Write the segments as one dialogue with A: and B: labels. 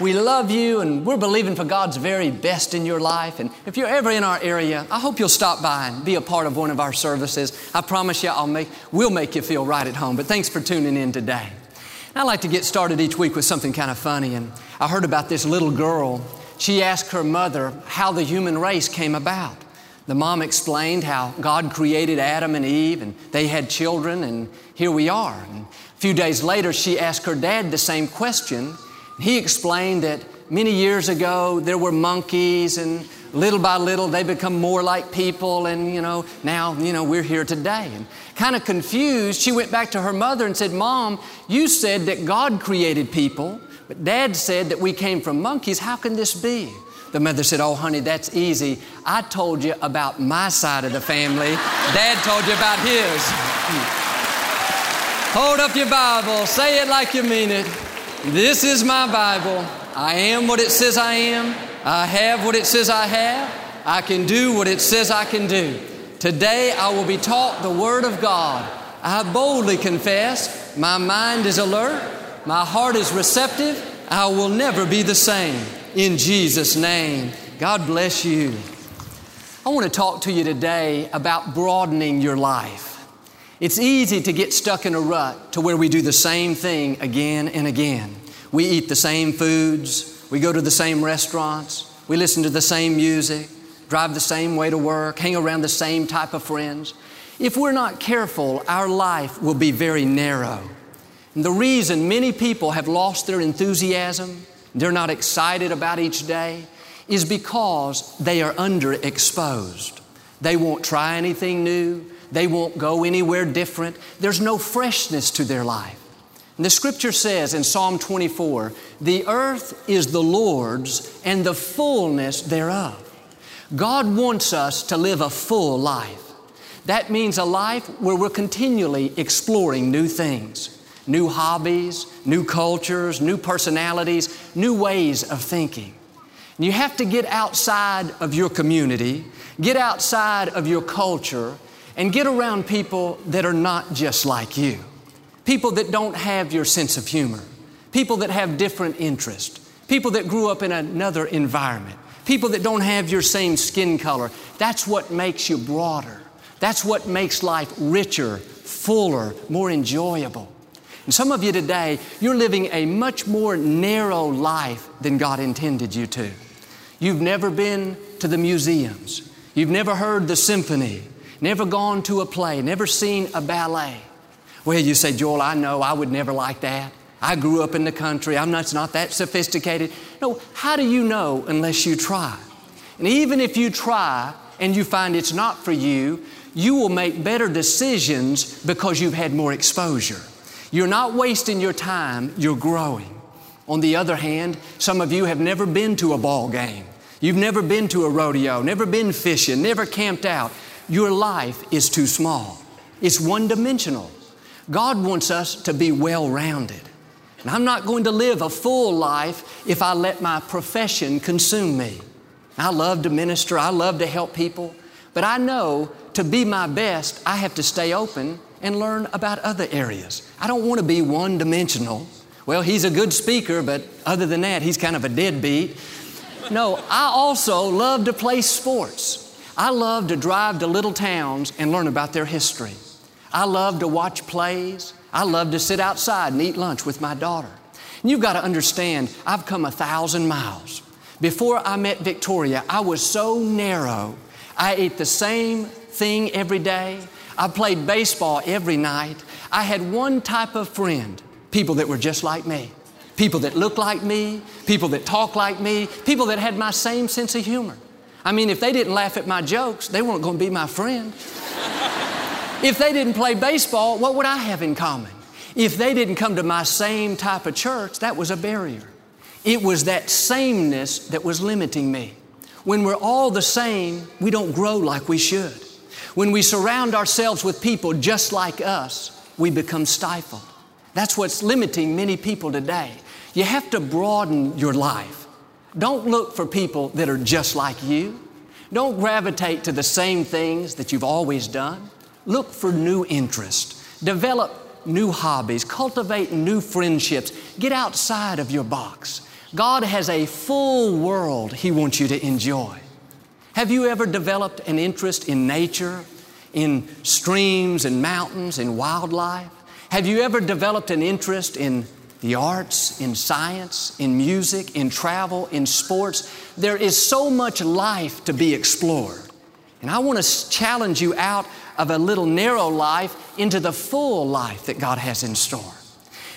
A: We love you and we're believing for God's very best in your life. And if you're ever in our area, I hope you'll stop by and be a part of one of our services. I promise you, I'll make, we'll make you feel right at home. But thanks for tuning in today. I like to get started each week with something kind of funny. And I heard about this little girl. She asked her mother how the human race came about. The mom explained how God created Adam and Eve and they had children, and here we are. And a few days later, she asked her dad the same question. He explained that many years ago there were monkeys, and little by little they become more like people, and you know, now, you know, we're here today. And kind of confused, she went back to her mother and said, Mom, you said that God created people, but Dad said that we came from monkeys. How can this be? The mother said, Oh, honey, that's easy. I told you about my side of the family. Dad told you about his. Hold up your Bible, say it like you mean it. This is my Bible. I am what it says I am. I have what it says I have. I can do what it says I can do. Today I will be taught the Word of God. I boldly confess my mind is alert, my heart is receptive. I will never be the same in Jesus' name. God bless you. I want to talk to you today about broadening your life. It's easy to get stuck in a rut to where we do the same thing again and again. We eat the same foods, we go to the same restaurants, we listen to the same music, drive the same way to work, hang around the same type of friends. If we're not careful, our life will be very narrow. And the reason many people have lost their enthusiasm, they're not excited about each day, is because they are underexposed. They won't try anything new. They won't go anywhere different. There's no freshness to their life. And the scripture says in Psalm 24, the earth is the Lord's and the fullness thereof. God wants us to live a full life. That means a life where we're continually exploring new things new hobbies, new cultures, new personalities, new ways of thinking. You have to get outside of your community, get outside of your culture, and get around people that are not just like you. People that don't have your sense of humor, people that have different interests, people that grew up in another environment, people that don't have your same skin color. That's what makes you broader. That's what makes life richer, fuller, more enjoyable. And some of you today, you're living a much more narrow life than God intended you to. You've never been to the museums. You've never heard the symphony, never gone to a play, never seen a ballet. Well, you say, Joel, I know I would never like that. I grew up in the country. I'm not, not that sophisticated. No, how do you know unless you try? And even if you try and you find it's not for you, you will make better decisions because you've had more exposure. You're not wasting your time, you're growing. On the other hand, some of you have never been to a ball game. You've never been to a rodeo, never been fishing, never camped out. Your life is too small. It's one dimensional. God wants us to be well rounded. And I'm not going to live a full life if I let my profession consume me. I love to minister, I love to help people, but I know to be my best, I have to stay open and learn about other areas. I don't want to be one dimensional. Well, he's a good speaker, but other than that, he's kind of a deadbeat. No, I also love to play sports. I love to drive to little towns and learn about their history. I love to watch plays. I love to sit outside and eat lunch with my daughter. And you've got to understand, I've come a thousand miles. Before I met Victoria, I was so narrow. I ate the same thing every day. I played baseball every night. I had one type of friend people that were just like me, people that looked like me, people that talked like me, people that had my same sense of humor. I mean, if they didn't laugh at my jokes, they weren't going to be my friend. if they didn't play baseball, what would I have in common? If they didn't come to my same type of church, that was a barrier. It was that sameness that was limiting me. When we're all the same, we don't grow like we should. When we surround ourselves with people just like us, we become stifled. That's what's limiting many people today. You have to broaden your life. Don't look for people that are just like you. Don't gravitate to the same things that you've always done. Look for new interest. Develop new hobbies. Cultivate new friendships. Get outside of your box. God has a full world He wants you to enjoy. Have you ever developed an interest in nature, in streams and mountains and wildlife? Have you ever developed an interest in the arts, in science, in music, in travel, in sports? There is so much life to be explored. And I want to challenge you out of a little narrow life into the full life that God has in store.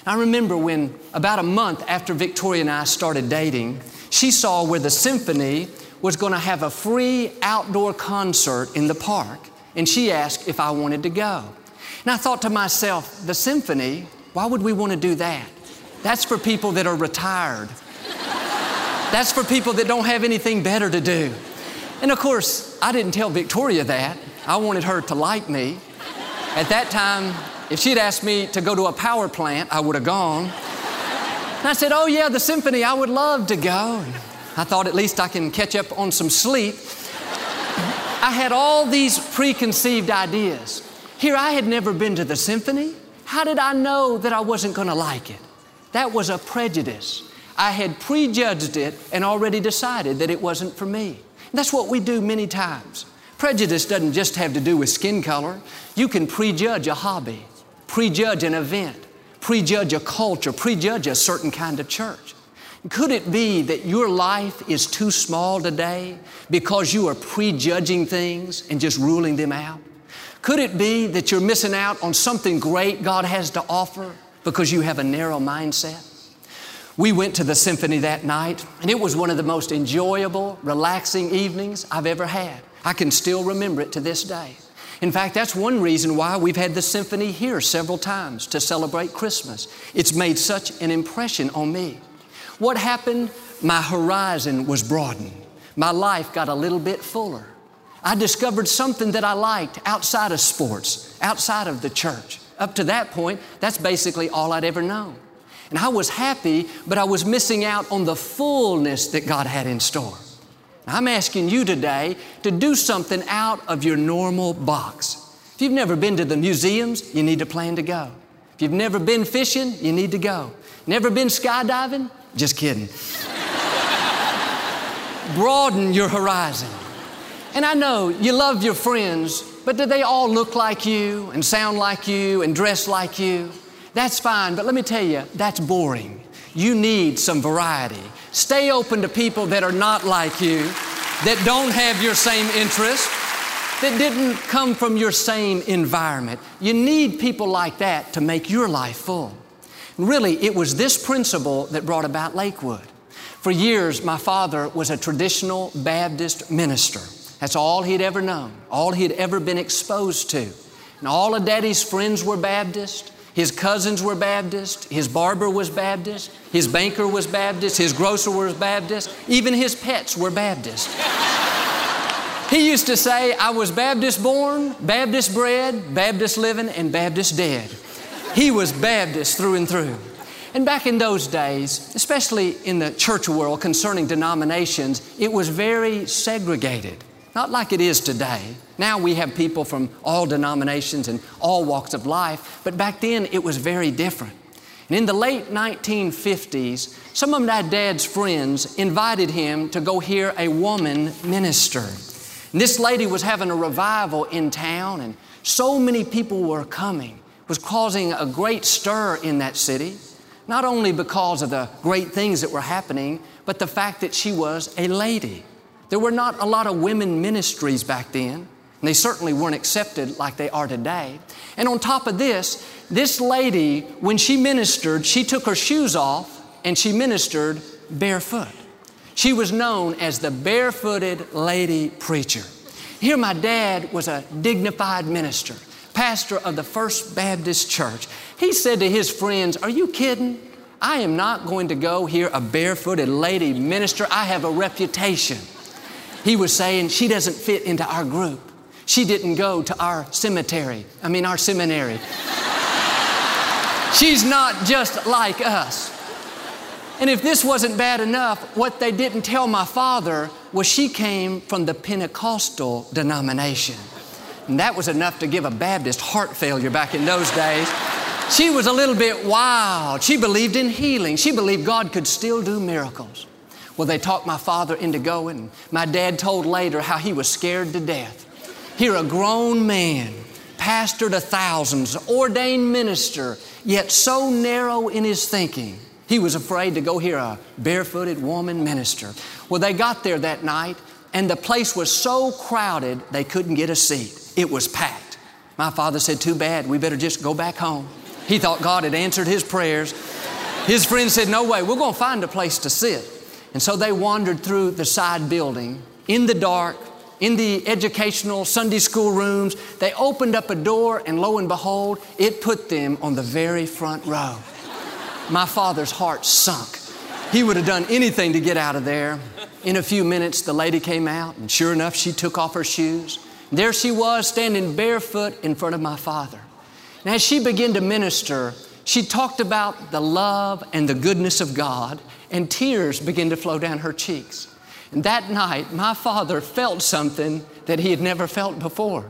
A: I remember when, about a month after Victoria and I started dating, she saw where the symphony was going to have a free outdoor concert in the park, and she asked if I wanted to go. And I thought to myself, the symphony, why would we want to do that? That's for people that are retired. That's for people that don't have anything better to do. And of course, I didn't tell Victoria that. I wanted her to like me. At that time, if she'd asked me to go to a power plant, I would have gone. And I said, Oh, yeah, the symphony, I would love to go. And I thought at least I can catch up on some sleep. I had all these preconceived ideas. Here, I had never been to the symphony. How did I know that I wasn't going to like it? That was a prejudice. I had prejudged it and already decided that it wasn't for me. That's what we do many times. Prejudice doesn't just have to do with skin color. You can prejudge a hobby, prejudge an event, prejudge a culture, prejudge a certain kind of church. Could it be that your life is too small today because you are prejudging things and just ruling them out? Could it be that you're missing out on something great God has to offer because you have a narrow mindset? We went to the symphony that night, and it was one of the most enjoyable, relaxing evenings I've ever had. I can still remember it to this day. In fact, that's one reason why we've had the symphony here several times to celebrate Christmas. It's made such an impression on me. What happened? My horizon was broadened. My life got a little bit fuller. I discovered something that I liked outside of sports, outside of the church. Up to that point, that's basically all I'd ever known. And I was happy, but I was missing out on the fullness that God had in store. I'm asking you today to do something out of your normal box. If you've never been to the museums, you need to plan to go. If you've never been fishing, you need to go. Never been skydiving? Just kidding. Broaden your horizon. And I know you love your friends, but do they all look like you and sound like you and dress like you? That's fine, but let me tell you, that's boring. You need some variety. Stay open to people that are not like you, that don't have your same interests, that didn't come from your same environment. You need people like that to make your life full. And Really, it was this principle that brought about Lakewood. For years, my father was a traditional Baptist minister. That's all he'd ever known, all he'd ever been exposed to. And all of Daddy's friends were Baptist. His cousins were Baptist. His barber was Baptist. His banker was Baptist. His grocer was Baptist. Even his pets were Baptist. he used to say, I was Baptist born, Baptist bred, Baptist living, and Baptist dead. He was Baptist through and through. And back in those days, especially in the church world concerning denominations, it was very segregated. Not like it is today. Now we have people from all denominations and all walks of life, but back then it was very different. And in the late 1950s, some of my dad's friends invited him to go hear a woman minister. And this lady was having a revival in town, and so many people were coming. It was causing a great stir in that city, not only because of the great things that were happening, but the fact that she was a lady. There were not a lot of women ministries back then, and they certainly weren't accepted like they are today. And on top of this, this lady, when she ministered, she took her shoes off and she ministered barefoot. She was known as the barefooted lady preacher. Here, my dad was a dignified minister, pastor of the First Baptist Church. He said to his friends, Are you kidding? I am not going to go hear a barefooted lady minister. I have a reputation. He was saying, She doesn't fit into our group. She didn't go to our cemetery, I mean, our seminary. She's not just like us. And if this wasn't bad enough, what they didn't tell my father was she came from the Pentecostal denomination. And that was enough to give a Baptist heart failure back in those days. She was a little bit wild. She believed in healing. She believed God could still do miracles. Well, they talked my father into going. My dad told later how he was scared to death. Here, a grown man, pastor to thousands, ordained minister, yet so narrow in his thinking, he was afraid to go hear a barefooted woman minister. Well, they got there that night, and the place was so crowded they couldn't get a seat. It was packed. My father said, Too bad, we better just go back home. He thought God had answered his prayers. His friend said, No way, we're going to find a place to sit. And so they wandered through the side building in the dark, in the educational Sunday school rooms. They opened up a door, and lo and behold, it put them on the very front row. My father's heart sunk. He would have done anything to get out of there. In a few minutes, the lady came out, and sure enough, she took off her shoes. There she was, standing barefoot in front of my father. And as she began to minister, she talked about the love and the goodness of God, and tears began to flow down her cheeks. And that night, my father felt something that he had never felt before.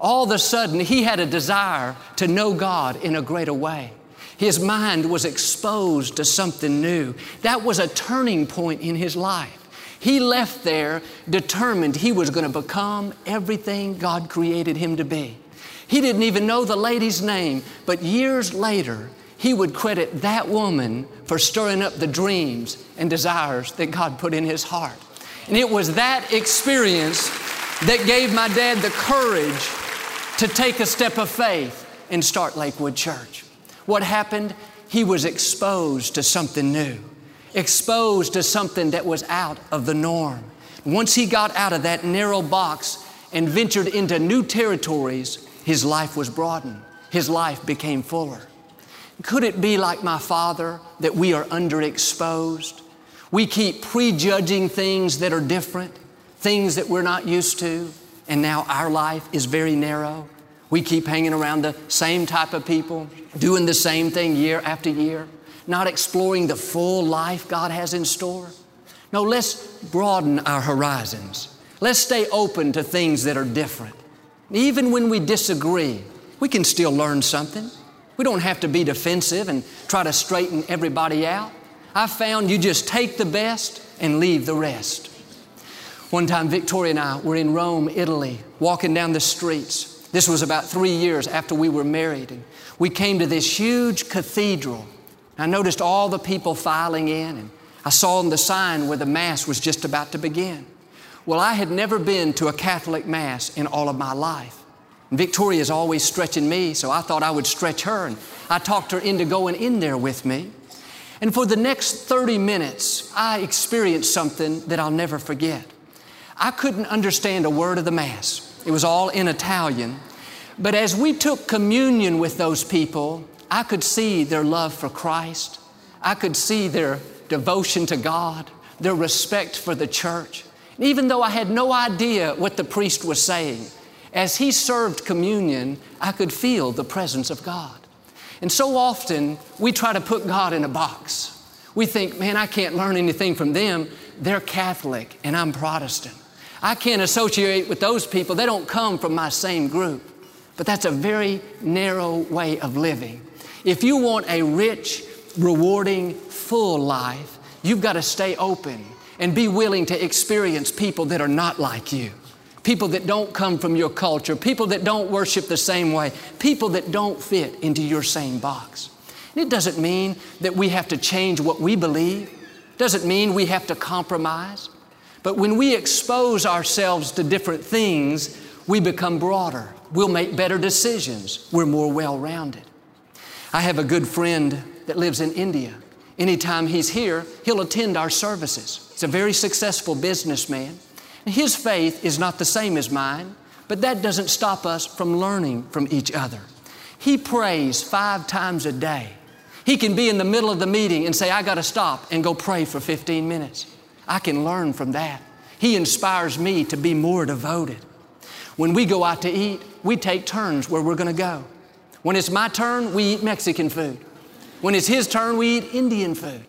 A: All of a sudden, he had a desire to know God in a greater way. His mind was exposed to something new. That was a turning point in his life. He left there determined he was going to become everything God created him to be. He didn't even know the lady's name, but years later, he would credit that woman for stirring up the dreams and desires that God put in his heart. And it was that experience that gave my dad the courage to take a step of faith and start Lakewood Church. What happened? He was exposed to something new, exposed to something that was out of the norm. Once he got out of that narrow box and ventured into new territories, his life was broadened. His life became fuller. Could it be like my father that we are underexposed? We keep prejudging things that are different, things that we're not used to, and now our life is very narrow. We keep hanging around the same type of people, doing the same thing year after year, not exploring the full life God has in store. No, let's broaden our horizons. Let's stay open to things that are different. Even when we disagree, we can still learn something. We don't have to be defensive and try to straighten everybody out. I found you just take the best and leave the rest. One time, Victoria and I were in Rome, Italy, walking down the streets. This was about three years after we were married. And we came to this huge cathedral. I noticed all the people filing in, and I saw on the sign where the Mass was just about to begin. Well, I had never been to a Catholic Mass in all of my life. Victoria is always stretching me, so I thought I would stretch her, and I talked her into going in there with me. And for the next 30 minutes, I experienced something that I'll never forget. I couldn't understand a word of the Mass. It was all in Italian. But as we took communion with those people, I could see their love for Christ. I could see their devotion to God, their respect for the church. Even though I had no idea what the priest was saying, as he served communion, I could feel the presence of God. And so often we try to put God in a box. We think, man, I can't learn anything from them. They're Catholic and I'm Protestant. I can't associate with those people. They don't come from my same group. But that's a very narrow way of living. If you want a rich, rewarding, full life, you've got to stay open and be willing to experience people that are not like you. People that don't come from your culture, people that don't worship the same way, people that don't fit into your same box. And it doesn't mean that we have to change what we believe. It doesn't mean we have to compromise. But when we expose ourselves to different things, we become broader. We'll make better decisions. We're more well rounded. I have a good friend that lives in India. Anytime he's here, he'll attend our services. He's a very successful businessman. His faith is not the same as mine, but that doesn't stop us from learning from each other. He prays five times a day. He can be in the middle of the meeting and say, I got to stop and go pray for 15 minutes. I can learn from that. He inspires me to be more devoted. When we go out to eat, we take turns where we're going to go. When it's my turn, we eat Mexican food. When it's his turn, we eat Indian food.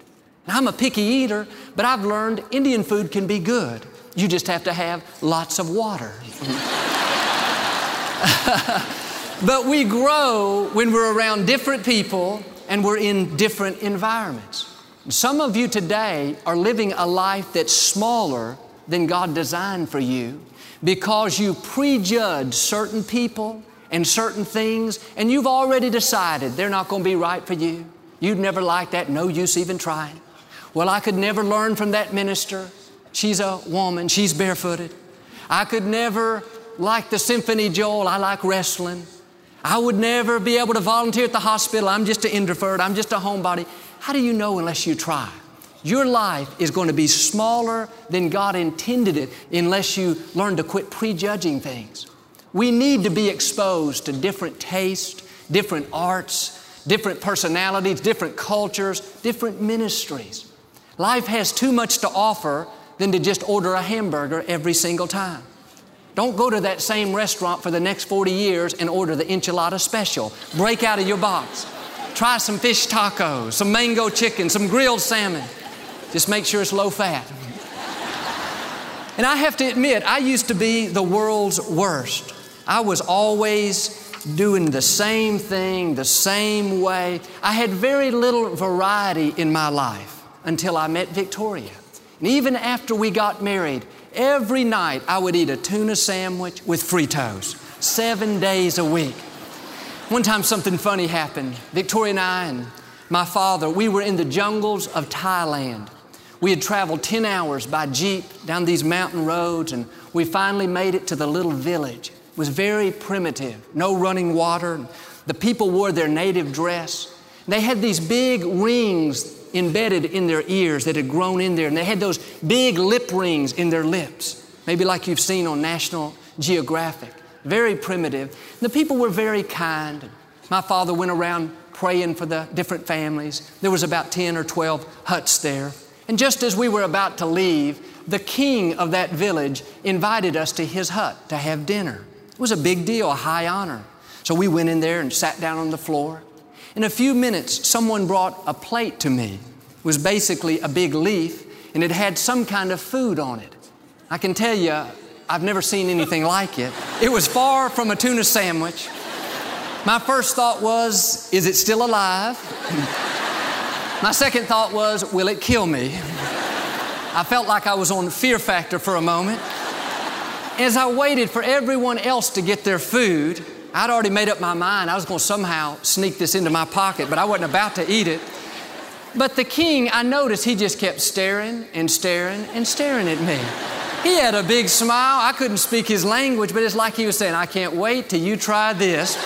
A: Now, I'm a picky eater, but I've learned Indian food can be good. You just have to have lots of water. but we grow when we're around different people and we're in different environments. Some of you today are living a life that's smaller than God designed for you because you prejudge certain people and certain things, and you've already decided they're not going to be right for you. You'd never like that, no use even trying. Well, I could never learn from that minister. She's a woman, she's barefooted. I could never like the Symphony Joel, I like wrestling. I would never be able to volunteer at the hospital. I'm just an introvert, I'm just a homebody. How do you know unless you try? Your life is going to be smaller than God intended it unless you learn to quit prejudging things. We need to be exposed to different tastes, different arts, different personalities, different cultures, different ministries. Life has too much to offer than to just order a hamburger every single time. Don't go to that same restaurant for the next 40 years and order the enchilada special. Break out of your box. Try some fish tacos, some mango chicken, some grilled salmon. Just make sure it's low fat. And I have to admit, I used to be the world's worst. I was always doing the same thing the same way. I had very little variety in my life until I met Victoria. And even after we got married, every night I would eat a tuna sandwich with Fritos, seven days a week. One time something funny happened. Victoria and I and my father, we were in the jungles of Thailand. We had traveled 10 hours by Jeep down these mountain roads, and we finally made it to the little village. It was very primitive, no running water. The people wore their native dress. They had these big rings embedded in their ears that had grown in there, and they had those big lip rings in their lips, maybe like you've seen on National Geographic. Very primitive. The people were very kind. My father went around praying for the different families. There was about 10 or 12 huts there. And just as we were about to leave, the king of that village invited us to his hut to have dinner. It was a big deal, a high honor. So we went in there and sat down on the floor. In a few minutes, someone brought a plate to me. Was basically a big leaf, and it had some kind of food on it. I can tell you, I've never seen anything like it. It was far from a tuna sandwich. My first thought was, is it still alive? My second thought was, will it kill me? I felt like I was on fear factor for a moment. As I waited for everyone else to get their food, I'd already made up my mind I was going to somehow sneak this into my pocket, but I wasn't about to eat it. But the king, I noticed he just kept staring and staring and staring at me. He had a big smile. I couldn't speak his language, but it's like he was saying, I can't wait till you try this.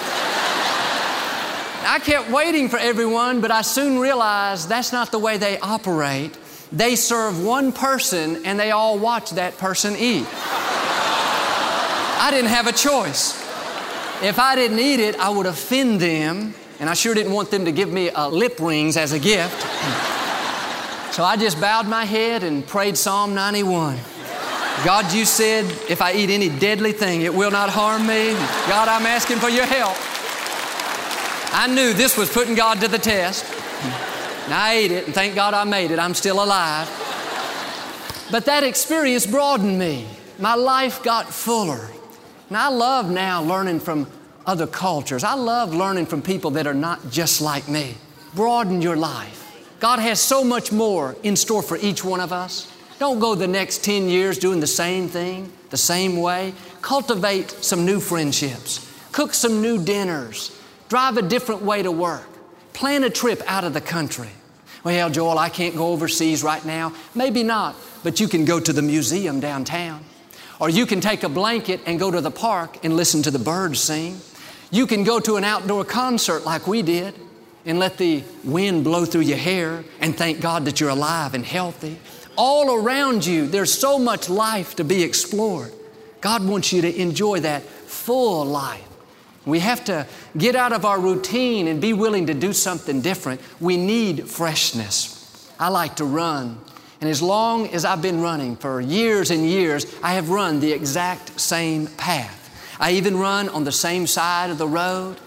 A: I kept waiting for everyone, but I soon realized that's not the way they operate. They serve one person and they all watch that person eat. I didn't have a choice. If I didn't eat it, I would offend them, and I sure didn't want them to give me a lip rings as a gift. So I just bowed my head and prayed Psalm 91. God, you said if I eat any deadly thing, it will not harm me. God, I'm asking for your help. I knew this was putting God to the test. And I ate it, and thank God I made it. I'm still alive. But that experience broadened me. My life got fuller. And I love now learning from other cultures. I love learning from people that are not just like me. Broaden your life. God has so much more in store for each one of us. Don't go the next 10 years doing the same thing, the same way. Cultivate some new friendships. Cook some new dinners drive a different way to work, plan a trip out of the country. Well, Joel, I can't go overseas right now. Maybe not, but you can go to the museum downtown. Or you can take a blanket and go to the park and listen to the birds sing. You can go to an outdoor concert like we did and let the wind blow through your hair and thank God that you're alive and healthy. All around you, there's so much life to be explored. God wants you to enjoy that full life. We have to get out of our routine and be willing to do something different. We need freshness. I like to run. And as long as I've been running for years and years, I have run the exact same path. I even run on the same side of the road.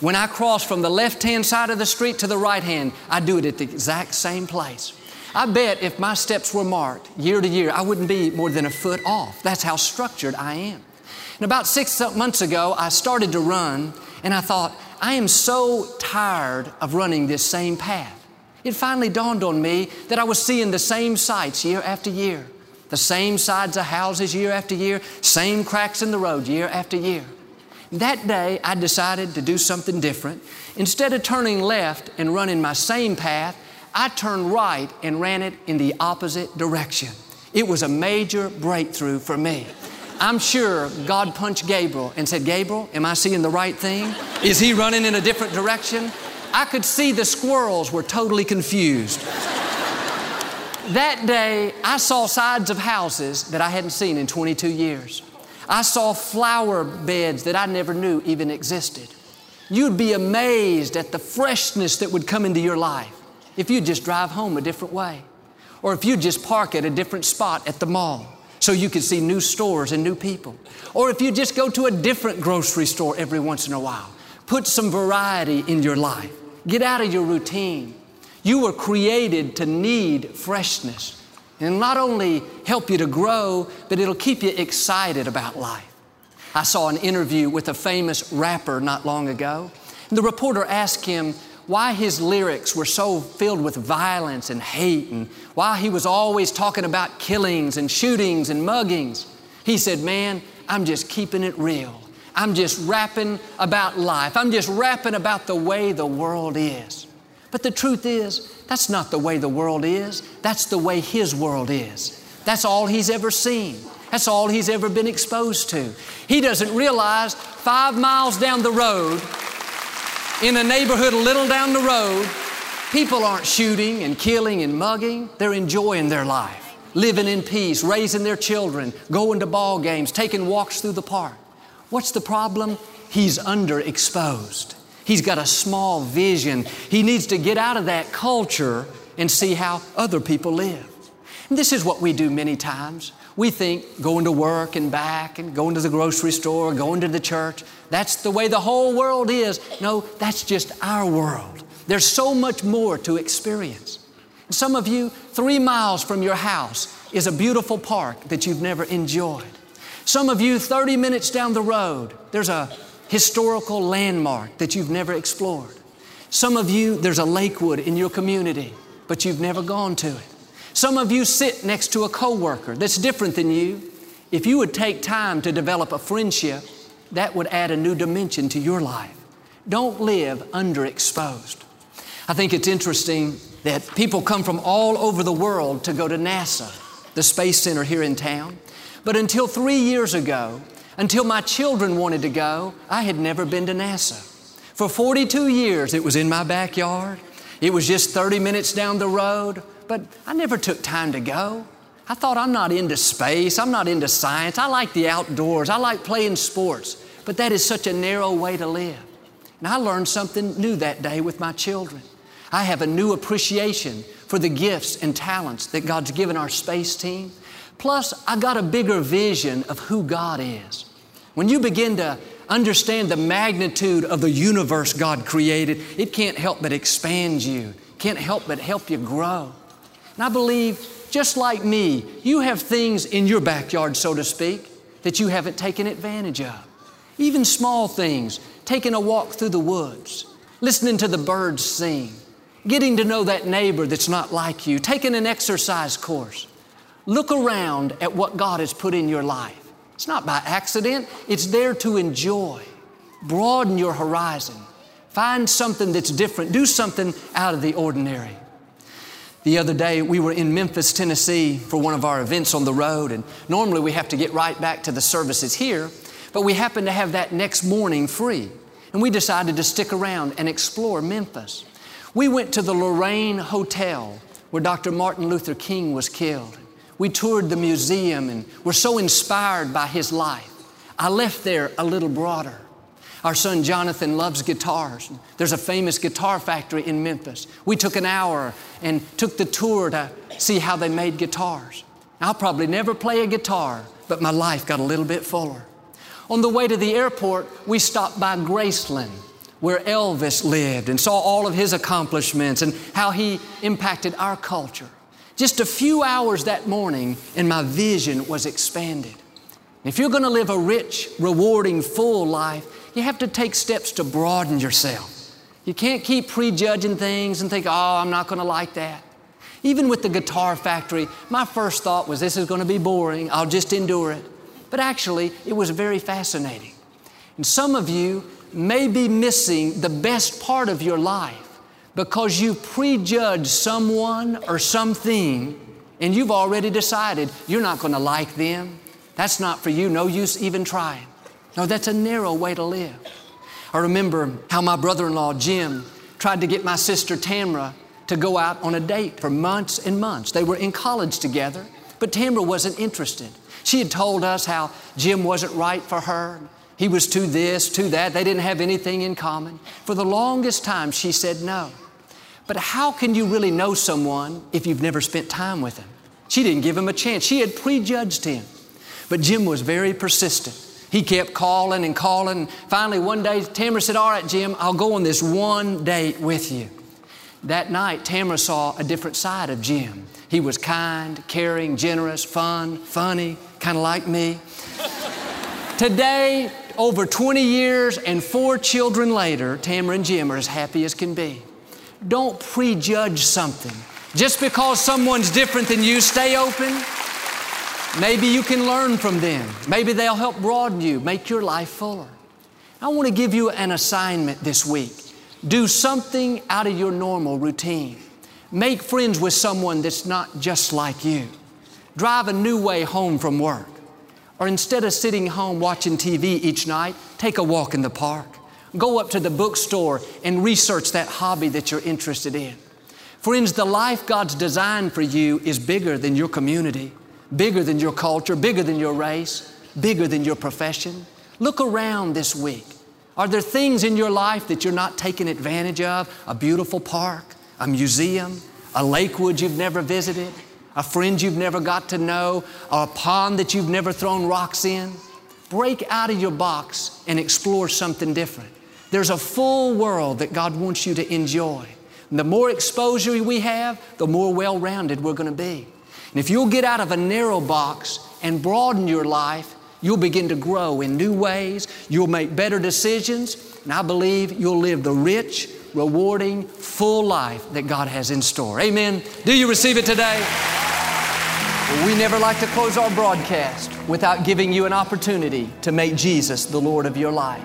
A: When I cross from the left hand side of the street to the right hand, I do it at the exact same place. I bet if my steps were marked year to year, I wouldn't be more than a foot off. That's how structured I am. And about six months ago, I started to run, and I thought, I am so tired of running this same path. It finally dawned on me that I was seeing the same sights year after year, the same sides of houses year after year, same cracks in the road year after year. That day, I decided to do something different. Instead of turning left and running my same path, I turned right and ran it in the opposite direction. It was a major breakthrough for me. I'm sure God punched Gabriel and said, Gabriel, am I seeing the right thing? Is he running in a different direction? I could see the squirrels were totally confused. That day, I saw sides of houses that I hadn't seen in 22 years. I saw flower beds that I never knew even existed. You'd be amazed at the freshness that would come into your life if you just drive home a different way, or if you just park at a different spot at the mall so you could see new stores and new people, or if you just go to a different grocery store every once in a while. Put some variety in your life. Get out of your routine. You were created to need freshness. And not only help you to grow, but it'll keep you excited about life. I saw an interview with a famous rapper not long ago. And the reporter asked him why his lyrics were so filled with violence and hate and why he was always talking about killings and shootings and muggings. He said, Man, I'm just keeping it real. I'm just rapping about life. I'm just rapping about the way the world is. But the truth is, that's not the way the world is. That's the way His world is. That's all He's ever seen. That's all He's ever been exposed to. He doesn't realize five miles down the road, in a neighborhood a little down the road, people aren't shooting and killing and mugging. They're enjoying their life, living in peace, raising their children, going to ball games, taking walks through the park. What's the problem? He's underexposed. He's got a small vision. He needs to get out of that culture and see how other people live. And this is what we do many times. We think going to work and back and going to the grocery store, going to the church, that's the way the whole world is. No, that's just our world. There's so much more to experience. Some of you, three miles from your house is a beautiful park that you've never enjoyed. Some of you, 30 minutes down the road, there's a historical landmark that you've never explored. Some of you, there's a Lakewood in your community, but you've never gone to it. Some of you sit next to a coworker that's different than you. If you would take time to develop a friendship, that would add a new dimension to your life. Don't live underexposed. I think it's interesting that people come from all over the world to go to NASA, the Space Center here in town. But until three years ago, until my children wanted to go, I had never been to NASA. For 42 years, it was in my backyard. It was just 30 minutes down the road, but I never took time to go. I thought I'm not into space, I'm not into science, I like the outdoors, I like playing sports, but that is such a narrow way to live. And I learned something new that day with my children. I have a new appreciation for the gifts and talents that God's given our space team. Plus, I got a bigger vision of who God is. When you begin to understand the magnitude of the universe God created, it can't help but expand you, can't help but help you grow. And I believe just like me, you have things in your backyard, so to speak, that you haven't taken advantage of. Even small things, taking a walk through the woods, listening to the birds sing, getting to know that neighbor that's not like you, taking an exercise course. Look around at what God has put in your life. It's not by accident, it's there to enjoy. Broaden your horizon. Find something that's different. Do something out of the ordinary. The other day, we were in Memphis, Tennessee for one of our events on the road, and normally we have to get right back to the services here, but we happened to have that next morning free, and we decided to stick around and explore Memphis. We went to the Lorraine Hotel where Dr. Martin Luther King was killed. We toured the museum and were so inspired by his life. I left there a little broader. Our son Jonathan loves guitars. There's a famous guitar factory in Memphis. We took an hour and took the tour to see how they made guitars. I'll probably never play a guitar, but my life got a little bit fuller. On the way to the airport, we stopped by Graceland, where Elvis lived and saw all of his accomplishments and how he impacted our culture. Just a few hours that morning, and my vision was expanded. If you're going to live a rich, rewarding, full life, you have to take steps to broaden yourself. You can't keep prejudging things and think, oh, I'm not going to like that. Even with the guitar factory, my first thought was this is going to be boring, I'll just endure it. But actually, it was very fascinating. And some of you may be missing the best part of your life because you prejudge someone or something and you've already decided you're not going to like them. That's not for you, no use even trying. No, that's a narrow way to live. I remember how my brother in law, Jim, tried to get my sister Tamra to go out on a date for months and months. They were in college together, but Tamra wasn't interested. She had told us how Jim wasn't right for her. He was too this, too that. They didn't have anything in common. For the longest time, she said no. But how can you really know someone if you've never spent time with him? She didn't give him a chance. She had prejudged him. But Jim was very persistent. He kept calling and calling. Finally, one day, Tamara said, All right, Jim, I'll go on this one date with you. That night, Tamara saw a different side of Jim. He was kind, caring, generous, fun, funny, kind of like me. Today, over 20 years and four children later, Tamara and Jim are as happy as can be. Don't prejudge something. Just because someone's different than you, stay open. Maybe you can learn from them. Maybe they'll help broaden you, make your life fuller. I want to give you an assignment this week. Do something out of your normal routine. Make friends with someone that's not just like you. Drive a new way home from work. Or instead of sitting home watching TV each night, take a walk in the park. Go up to the bookstore and research that hobby that you're interested in. Friends, the life God's designed for you is bigger than your community bigger than your culture, bigger than your race, bigger than your profession. Look around this week. Are there things in your life that you're not taking advantage of? A beautiful park, a museum, a lakewood you've never visited, a friend you've never got to know, or a pond that you've never thrown rocks in? Break out of your box and explore something different. There's a full world that God wants you to enjoy. And the more exposure we have, the more well rounded we're going to be. And if you'll get out of a narrow box and broaden your life, you'll begin to grow in new ways. You'll make better decisions. And I believe you'll live the rich, rewarding, full life that God has in store. Amen. Do you receive it today? We never like to close our broadcast without giving you an opportunity to make Jesus the Lord of your life.